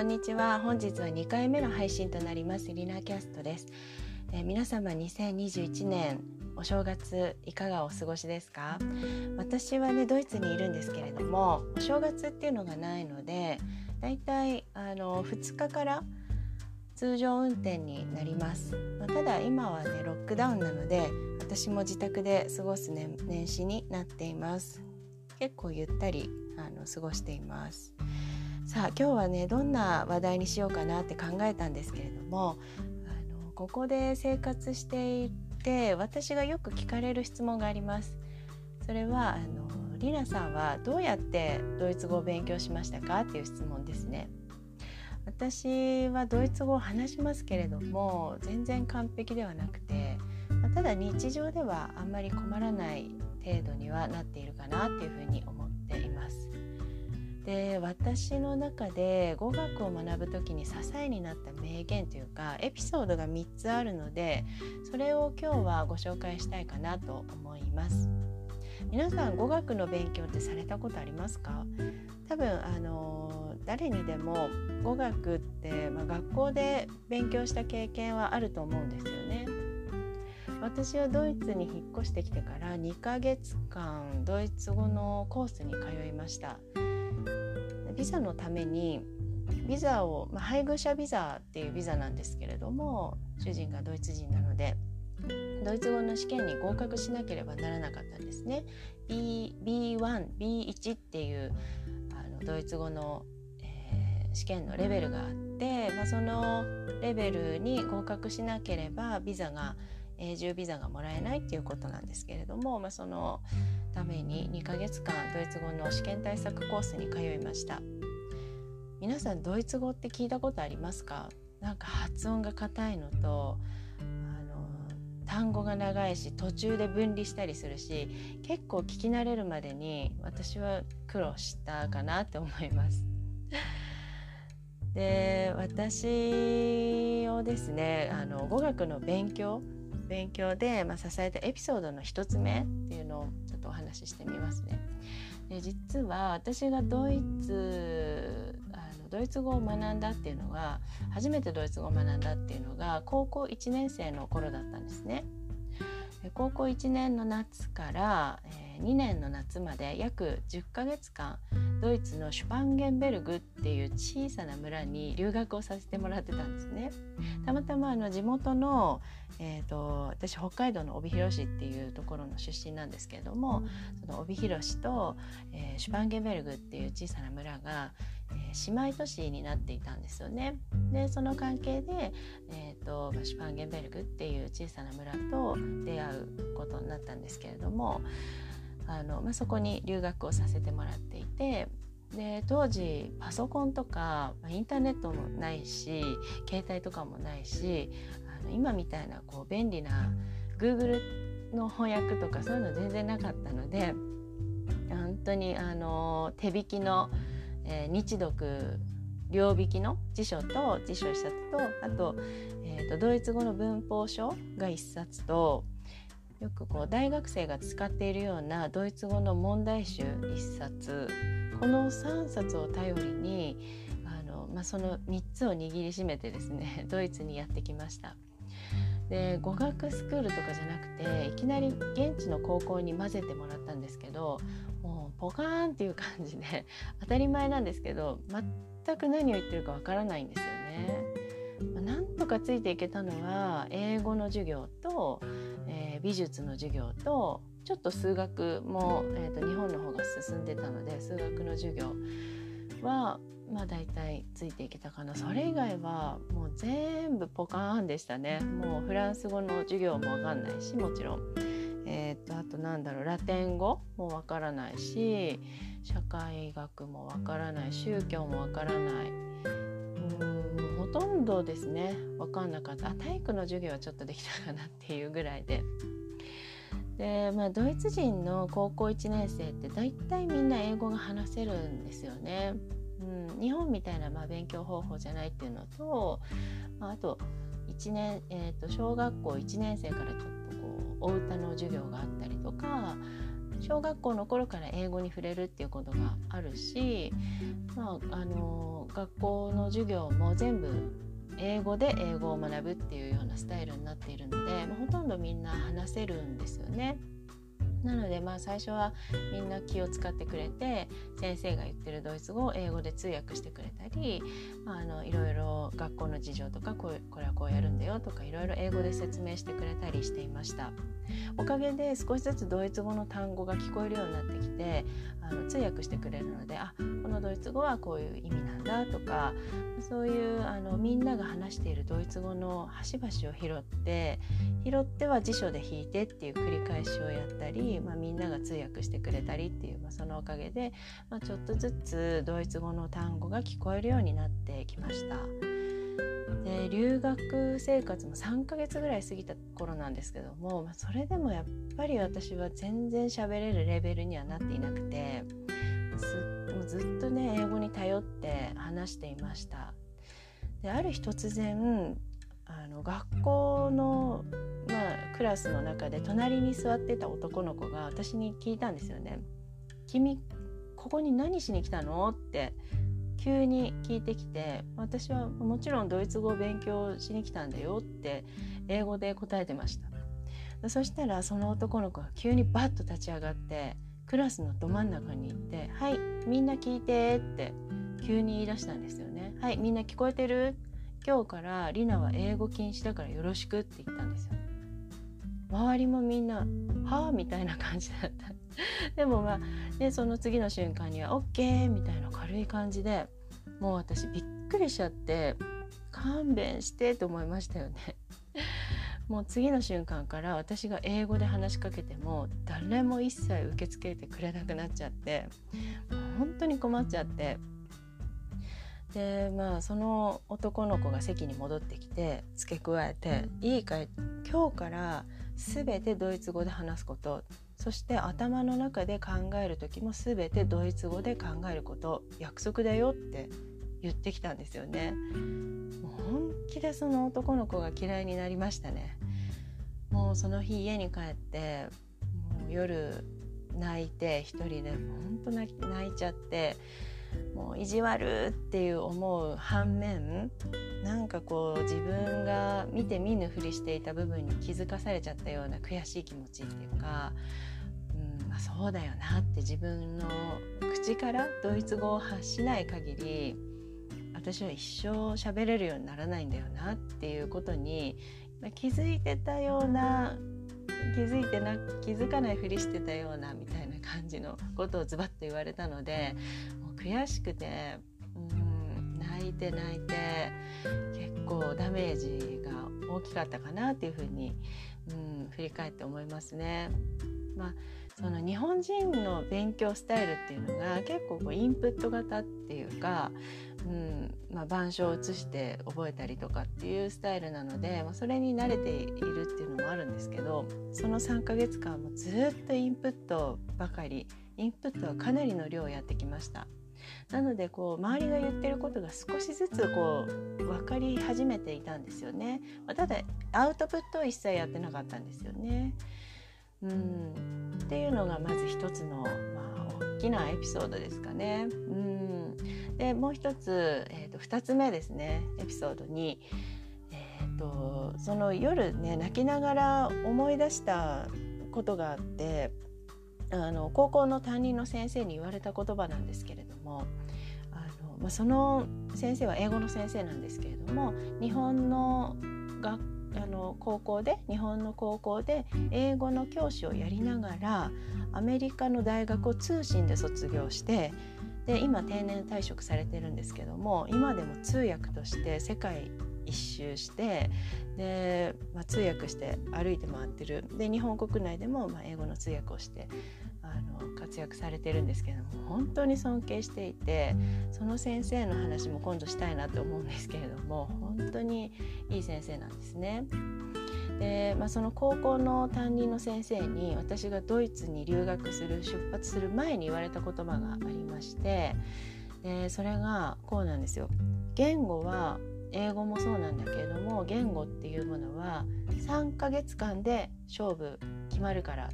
こんにちは。本日は2回目の配信となります。リナキャストです、えー、皆様2021年お正月いかがお過ごしですか？私はねドイツにいるんですけれどもお正月っていうのがないのでだいたいあの2日から通常運転になります、まあ、ただ今はねロックダウンなので私も自宅で過ごす年年始になっています。結構ゆったりあの過ごしています。さあ今日はねどんな話題にしようかなって考えたんですけれどもあのここで生活していて私がよく聞かれる質問がありますそれはあのリナさんはどうやってドイツ語を勉強しましたかっていう質問ですね私はドイツ語を話しますけれども全然完璧ではなくてただ日常ではあんまり困らない程度にはなっているかなっていうふうに思っています。で私の中で語学を学ぶ時に支えになった名言というかエピソードが3つあるのでそれを今日はご紹介したいかなと思います。皆さん語学の勉強ってされたことありますか？多分あの誰にでも語学って、まあ、学校で勉強した経験はあると思うんですよね。私はドイツに引っ越してきてから2ヶ月間ドイツ語のコースに通いましたビザのためにビザを、まあ、配偶者ビザっていうビザなんですけれども主人がドイツ人なのでドイツ語の試験に合格しなければならなかったんですね。B B1、B1 っていうあのドイツ語の、えー、試験のレベルがあって、まあ、そのレベルに合格しなければビザが永住ビザがもらえないっていうことなんですけれども、まあ、そのために2ヶ月間ドイツ語の試験対策コースに通いました。皆さんドイツ語って聞いたことありますか？なんか発音が硬いのとあの単語が長いし途中で分離したりするし結構聞き慣れるまでに私は苦労したかなって思います。で私をですねあの語学の勉強勉強で、まあ、支えたエピソードの1つ目っていうのをお話ししてみますね。で実は私がドイツあのドイツ語を学んだっていうのは初めてドイツ語を学んだっていうのが高校1年生の頃だったんですね。高校1年の夏から、えー、2年の夏まで約10ヶ月間ドイツのシュパンゲンベルグっていう小さな村に留学をさせてもらってたんですね。たまたまあの地元の、えーと、私北海道の帯広市っていうところの出身なんですけれどもその帯広市と、えー、シュパンゲンベルグっていう小さな村が、えー、姉妹都市になっていたんですよね。でその関係で、えーと、シュパンゲンベルグっていう小さな村と出会うことになったんですけれどもあの、まあ、そこに留学をさせてもらっていてで当時パソコンとかインターネットもないし携帯とかもないしあの今みたいなこう便利な Google の翻訳とかそういうの全然なかったので本当にあの手引きの、えー、日読両引きの辞書と辞書1冊とあと,、えーと、ドイツ語の文法書が1冊とよくこう大学生が使っているようなドイツ語の問題集1冊この3冊を頼りにあの、まあ、その3つを握りしめてですね ドイツにやってきました。で語学スクールとかじゃなくていきなり現地の高校に混ぜてもらったんですけどもうポカーンっていう感じで当たり前なんですけど全く何を言ってるかわからないんですよね。なんとかついていけたのは英語の授業と、えー、美術の授業とちょっと数学も、えーと、日本の方が進んでたので数学の授業はまあ大体ついていけたかな。それ以外はもう全部ポカーンでしたね。もうフランス語の授業も分かんないしもちろん。えーと、あとなんだろうラテン語もわからないし社会学もわからない宗教もわからない。とんどですね。分かんなかった。体育の授業はちょっとできたかなっていうぐらいで。で、まあ、ドイツ人の高校1年生って大体みんな英語が話せるんですよね。うん、日本みたいなまあ勉強方法じゃないっていうのと、あ、と1年、えー、と小学校1年生からちょっとこうお歌の授業があったりとか小学校の頃から英語に触れるっていうことがあるし、まあ、あの学校の授業も全部英語で英語を学ぶっていうようなスタイルになっているので、まあ、ほとんどみんな話せるんですよね。なのでまあ最初はみんな気を使ってくれて先生が言ってるドイツ語を英語で通訳してくれたり、あ、あのいろいろ学校の事情とかこうこれはこうやるんだよとかいろいろ英語で説明してくれたりしていました。おかげで少しずつドイツ語の単語が聞こえるようになってきてあの通訳してくれるのであこのドイツ語はこういう意味なんだとかそういうあのみんなが話しているドイツ語の端々を拾って拾っては辞書で引いてっていう繰り返しをやったり、まあ、みんなが通訳してくれたりっていう、まあ、そのおかげで、まあ、ちょっとずつドイツ語の単語が聞こえるようになってきました。で留学生活も3ヶ月ぐらい過ぎた頃なんですけども、まあ、それでもやっぱり私は全然喋れるレベルにはなっていなくてもうずっとね英語に頼って話していましたである日突然あの学校の、まあ、クラスの中で隣に座ってた男の子が私に聞いたんですよね。君ここに何しに来たの？って急に聞いてきて私はもちろんドイツ語を勉強しに来たんだよって英語で答えてましたそしたらその男の子が急にバッと立ち上がってクラスのど真ん中に行って「はいみんな聞いて」って急に言い出したんですよね。はいみんな聞こえてる？今日からリナは英語禁止だからよろしくって言ったんですよ。周りもみんな「はあ?」みたいな感じだった でもまあでその次の瞬間には「OK」みたいな軽い感じでもう私びっくりしちゃって勘弁してと思いましたよね。もう次の瞬間から私が英語で話しかけても誰も一切受け付けてくれなくなっちゃって本当に困っちゃって。でまあその男の子が席に戻ってきて付け加えて「いいかい今日から全てドイツ語で話すことそして頭の中で考える時も全てドイツ語で考えること約束だよ」って言ってきたんですよね。もう本気でその男の子が嫌いになりましたね。もうその日家に帰ってもう夜泣いて一人で本当泣いちゃってもう意地悪っていう思う反面なんかこう自分が見て見ぬふりしていた部分に気づかされちゃったような悔しい気持ちっていうか、まあ、そうだよなって自分の口からドイツ語を発しない限り私は一生喋れるようにならないんだよなっていうことに気づいてたような気づいてな気づかないふりしてたようなみたいな感じのことをズバッと言われたので悔しくてうん泣いて泣いて結構ダメージが大きかったかなっていうふうに、うん、振り返って思いますね。まあその日本人の勉強スタイルっていうのが結構こうインプット型っていうか、うんまあ、板書を写して覚えたりとかっていうスタイルなので、まあ、それに慣れているっていうのもあるんですけどその3ヶ月間もずっとインプットばかりインプットはかなりの量やってきました。なのでこう周りが言ってることが少しずつこう分かり始めていたんですよね。まあ、ただアウトプットを一切やってなかったんですよね。うん。っていうのがまず一つの、まあ、大きなエピソードですかね。うん。でもう一つ、えーと、2つ目ですね。エピソードに、えーとその夜ね泣きながら思い出したことがあってあの高校の担任の先生に言われた言葉なんですけれどもあの、まあ、その先生は英語の先生なんですけれども日本の学あの高校で日本の高校で英語の教師をやりながらアメリカの大学を通信で卒業してで今定年退職されてるんですけども今でも通訳として世界一周してで、まあ、通訳して歩いて回ってる。で日本国内でもまあ英語の通訳をしてあの活躍されてるんですけども本当に尊敬していてその先生の話も今度したいなと思うんですけれども本当にいい先生なんですね。で、まあ、その高校の担任の先生に私がドイツに留学する出発する前に言われた言葉がありましてでそれがこうなんですよ。言語は英語もそうなんだけれども言語っていうものは3ヶ月間で勝負決まるから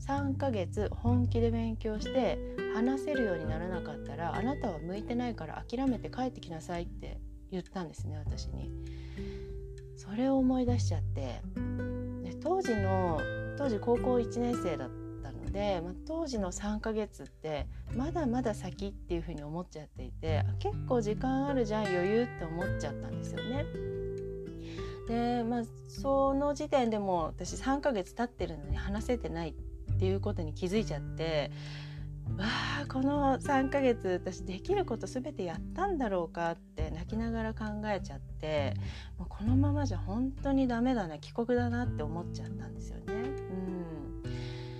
3ヶ月本気で勉強して話せるようにならなかったらあなたは向いてないから諦めて帰ってきなさいって言ったんですね私に。それを思い出しちゃってで当時の当時高校1年生だったので、まあ、当時の3ヶ月ってまだまだ先っていうふうに思っちゃっていて結構時間あるじゃん余裕って思っちゃったんですよね。でまあその時点でも私3ヶ月経ってるのに話せてないってっていうことに気づいちゃってわあこの3ヶ月私できること全てやったんだろうかって泣きながら考えちゃってもうこのままじゃ本当にダメだな帰国だなって思っちゃったんですよね。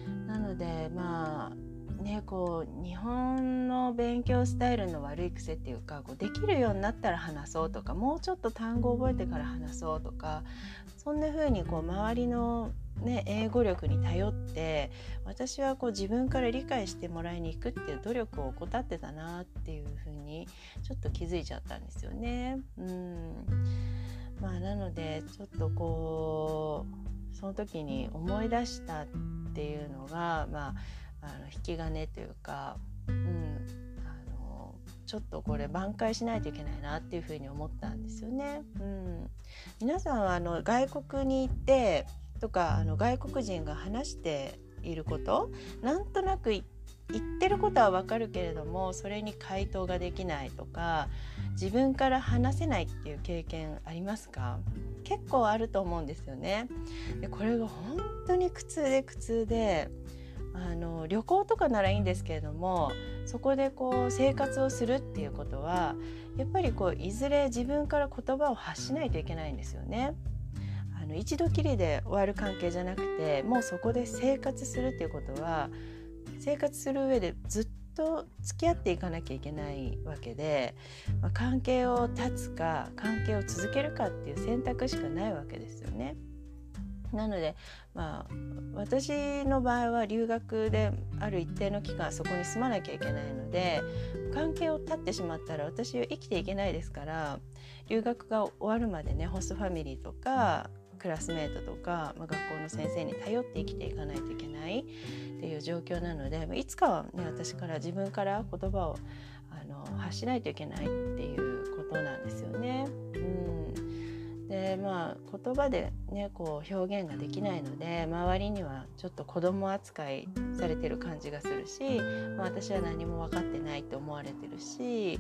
うん、なのでまあねこう日本の勉強スタイルの悪い癖っていうかこうできるようになったら話そうとかもうちょっと単語覚えてから話そうとかそんな風にこう周りのね、英語力に頼って私はこう自分から理解してもらいに行くっていう努力を怠ってたなっていうふうにちょっと気づいちゃったんですよね。うんまあ、なのでちょっとこうその時に思い出したっていうのが、まあ、あの引き金というか、うん、あのちょっとこれ挽回しないといけないなっていうふうに思ったんですよね。うん、皆さんはあの外国に行ってとかあの外国人が話していることなんとなく言ってることはわかるけれどもそれに回答ができないとか自分から話せないっていう経験ありますか？結構あると思うんですよね。でこれが本当に苦痛で苦痛であの旅行とかならいいんですけれどもそこでこう生活をするっていうことはやっぱりこういずれ自分から言葉を発しないといけないんですよね。あの一度きりで終わる関係じゃなくてもうそこで生活するっていうことは生活する上でずっと付き合っていかなきゃいけないわけで、まあ、関係を断つか関係を続けるかっていう選択しかないわけですよね。なので、まあ、私の場合は留学である一定の期間そこに住まなきゃいけないので関係を断ってしまったら私は生きていけないですから留学が終わるまでねホストファミリーとかクラスメートとか、まあ、学校の先生に頼って生きていかないといけないっていう状況なのでいつかはね私から自分から言葉をあの発しないといけないっていうことなんですよね。うんでまあ言葉でねこう表現ができないので周りにはちょっと子供扱いされてる感じがするし、まあ、私は何も分かってないって思われてるし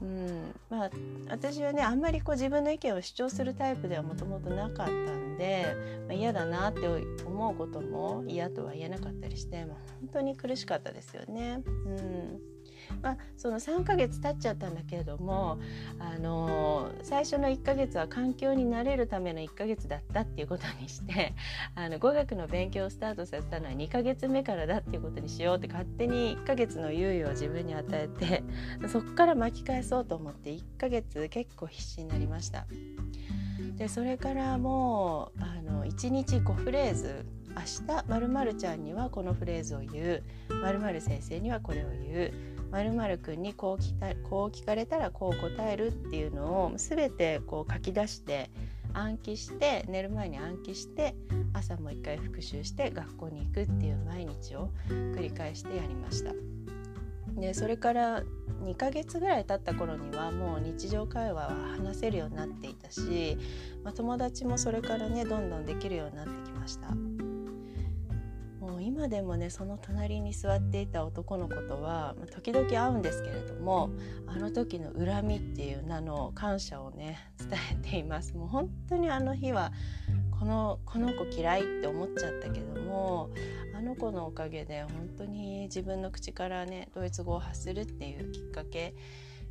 うんまあ、私はねあんまりこう自分の意見を主張するタイプではもともとなかったんで、まあ、嫌だなって思うことも嫌とは言えなかったりして、まあ、本当に苦しかったですよね。うんまあ、その3ヶ月経っちゃったんだけれども、あのー、最初の1ヶ月は環境に慣れるための1ヶ月だったっていうことにして あの語学の勉強をスタートさせたのは2ヶ月目からだっていうことにしようって勝手に1ヶ月の猶予を自分に与えて そこから巻き返そうと思って1ヶ月結構必死になりました。でそれからもうあの1日5フレーズ。明日まるちゃんにはこのフレーズを言う。まる先生にはこれを言うまるくんにこう聞たこう聞かれたらこう答えるっていうのを全てこう書き出して暗記して寝る前に暗記して朝もう一回復習して学校に行くっていう毎日を繰り返してやりました。でそれから2ヶ月ぐらい経った頃にはもう日常会話は話せるようになっていたし、まあ、友達もそれからねどんどんできるようになってきました。今でもねその隣に座っていた男の子とは、時々会うんですけれどもあの時の恨みっていう名の感謝をね伝えています。もう本当にあの日はこのこの子嫌いって思っちゃったけどもあの子のおかげで本当に自分の口からねドイツ語を発するっていうきっかけ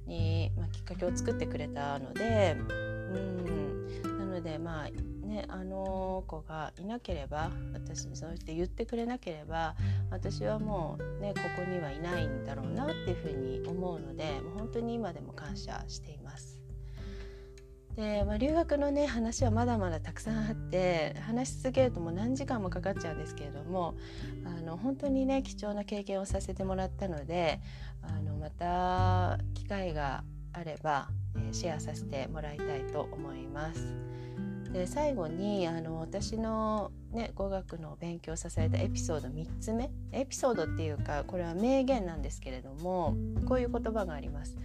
に、まあ、きっかけを作ってくれたのでうん。なのでまあね、あの子がいなければ私にそうやって言ってくれなければ私はもう、ね、ここにはいないんだろうなっていうふうに思うのでもう本当に今でも感謝しています。で、まあ、留学のね話はまだまだたくさんあって話し続けるともう何時間もかかっちゃうんですけれどもあの本当にね貴重な経験をさせてもらったのであのまた機会があれば、えー、シェアさせてもらいたいと思います。で最後にあの私の、ね、語学の勉強を支えたエピソード3つ目エピソードっていうかこれは名言なんですけれどもこういう言葉があります。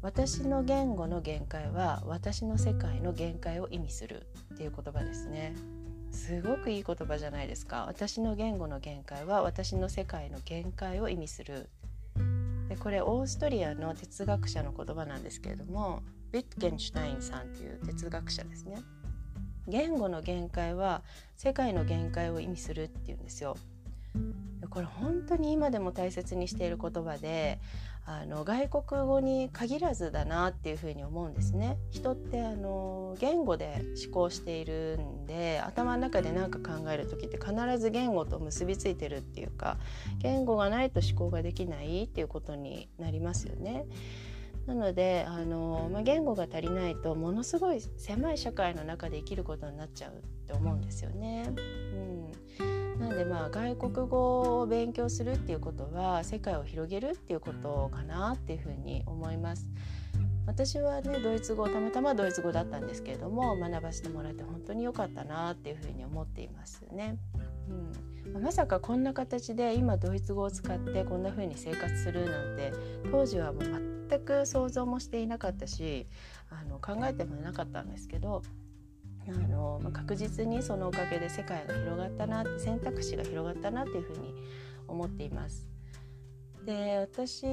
私の言語の限界は私の世界の限界を意味するっていう言葉ですね。すごくいい言葉じゃないですか。私の言語の限界は私の世界の限界を意味する。でこれオーストリアの哲学者の言葉なんですけれどもビットゲンシュタインさんっていう哲学者ですね。言語の限界は世界の限界を意味するっていうんですよ。これ本当に今でも大切にしている言葉であの外国語に限らずだなっていうふうに思うんですね。人ってあの言語で思考しているんで頭の中で何か考える時って必ず言語と結びついてるっていうか言語がないと思考ができないっていうことになりますよね。なのであの、まあ、言語が足りないとものすごい狭い社会の中で生きることになっちゃうって思うんですよね。うん、なのでまあ外国語を勉強するっていうことは世界を広げるっていうことかなっていうふうに思います。私はねドイツ語たまたまドイツ語だったんですけれども学ばせてもらって本当に良かったなっていうふうに思っていますね。うん、まさかこんな形で今ドイツ語を使ってこんな風に生活するなんて当時はもう全く想像もしていなかったしあの考えてもなかったんですけどあの、まあ、確実にそのおかげで世界が広がったなって選択肢が広がったなっていうふうに思っています。で私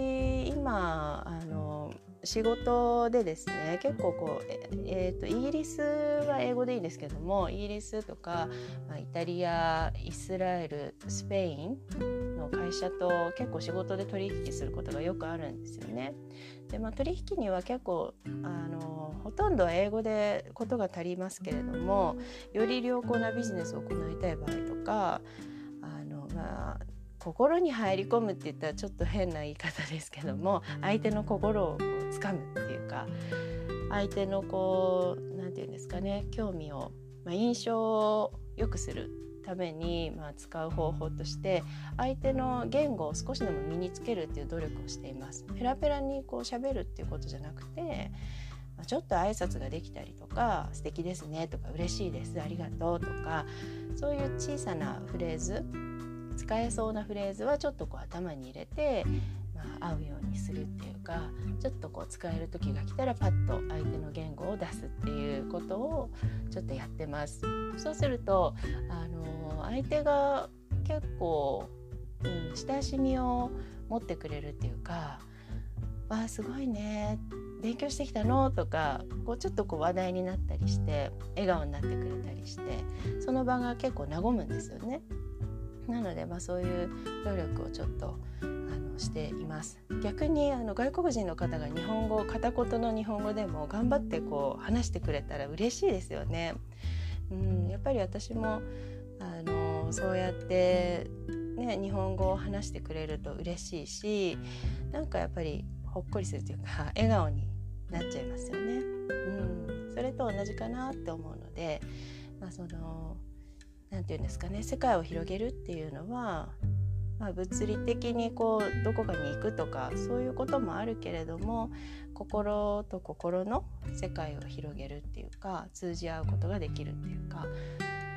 今あの仕事でですね結構こう、えーと、イギリスは英語でいいんですけどもイギリスとか、まあ、イタリアイスラエルスペインの会社と結構仕事で取引することがよくあるんですよね。でまあ、取引には結構あのほとんど英語でことが足りますけれどもより良好なビジネスを行いたい場合とかあの、まあ、心に入り込むって言ったらちょっと変な言い方ですけども相手の心をこう掴むっていうか相手のこう何て言うんですかね興味を、まあ、印象を良くするために、まあ、使う方法として相手の言語を少しでも身につけるっていう努力をしています。ペラペラにこう喋るっていうことじゃなくてまちょっと挨拶ができたりとか「素敵ですね」とか「嬉しいですありがとう」とかそういう小さなフレーズ使えそうなフレーズはちょっとこう頭に入れて、まあ、合うようにするっていうかちょっとこう使える時が来たらパッと相手の言語を出すっていうことをちょっとやってます。そうするとあの相手が結構、うん、親しみを持ってくれるっていうか「わあすごいね」勉強してきたのとかこうちょっとこう話題になったりして笑顔になってくれたりしてその場が結構和むんですよね。なので、まあ、そういう努力をちょっとしています逆にあの外国人の方が日本語片言の日本語でも頑張ってこう話してくれたら嬉しいですよね。うん、やっぱり私もあのそうやってね、日本語を話してくれると嬉しいしなんかやっぱりほっこりするというか笑顔になっちゃいますよね。うん、それと同じかなって思うので、まあ、その何て言うんですかね世界を広げるっていうのは、まあ、物理的にこうどこかに行くとかそういうこともあるけれども心と心の世界を広げるっていうか通じ合うことができるっていうか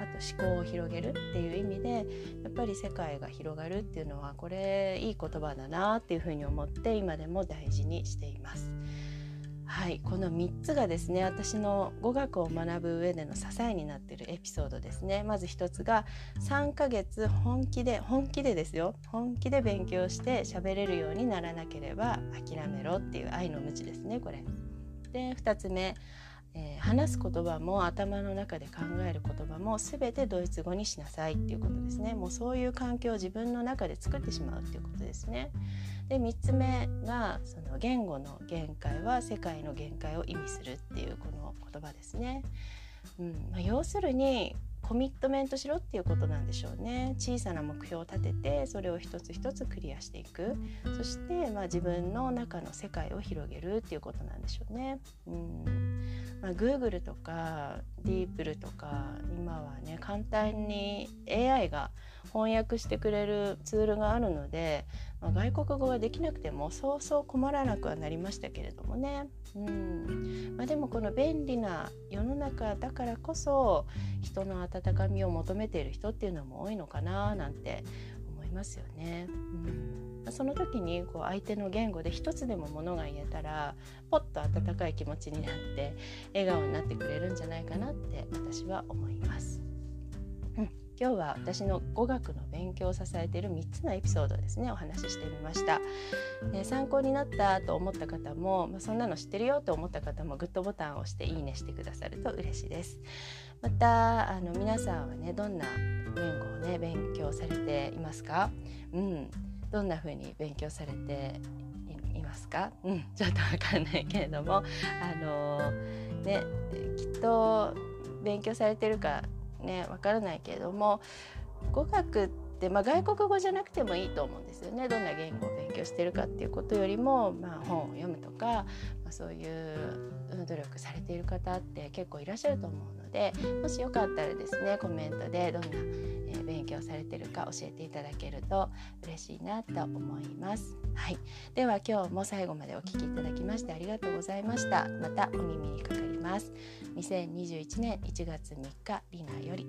あと思考を広げるっていう意味でやっぱり世界が広がるっていうのはこれいい言葉だなっていうふうに思って今でも大事にしています。はい、この3つがですね私の語学を学ぶ上での支えになっているエピソードですねまず1つが3ヶ月本気で本気でですよ本気で勉強して喋れるようにならなければ諦めろっていう愛の無知ですねこれ。で2つ目えー、話す言葉も頭の中で考える言葉も全てドイツ語にしなさいっていうことですねもうそういう環境を自分の中で作ってしまうっていうことですね。で3つ目がその言語の限界は世界の限界を意味するっていうこの言葉ですね。うんまあ、要するにコミットメントしろっていうことなんでしょうね小さな目標を立ててそれを一つ一つクリアしていくそして、まあ、自分の中の世界を広げるっていうことなんでしょうね。うんまあ、Google とか DeepL とか今はね簡単に AI が翻訳してくれるツールがあるので、まあ、外国語ができなくてもそうそう困らなくはなりましたけれどもね、うんまあ、でもこの便利な世の中だからこそ人の温かみを求めている人っていうのも多いのかななんて思いますよね。うんその時にこう相手の言語で一つでもものが言えたらポッと温かい気持ちになって笑顔になってくれるんじゃないかなって私は思います。今日は私の語学の勉強を支えている3つのエピソードですね。お話ししてみました、え参考になったと思った方も、まあ、そんなの知ってるよと思った方もグッドボタンを押していいねしてくださると嬉しいです。またあの皆さんはねどんな言語をね勉強されていますか？うん。どんな風に勉強されていますか、うん、ちょっとわかんないけれども。あのねきっと勉強されてるかねわからないけれども語学って、まあ、外国語じゃなくてもいいと思うんですよねどんな言語を勉強してるかっていうことよりも、まあ、本を読むとか、まあ、そういう努力されている方って結構いらっしゃると思うのでもしよかったらですねコメントでどんな勉強されてるか教えていただけると嬉しいなと思います。はい、では今日も最後までお聴きいただきましてありがとうございました。またお耳にかかります。2021年1月3日リナより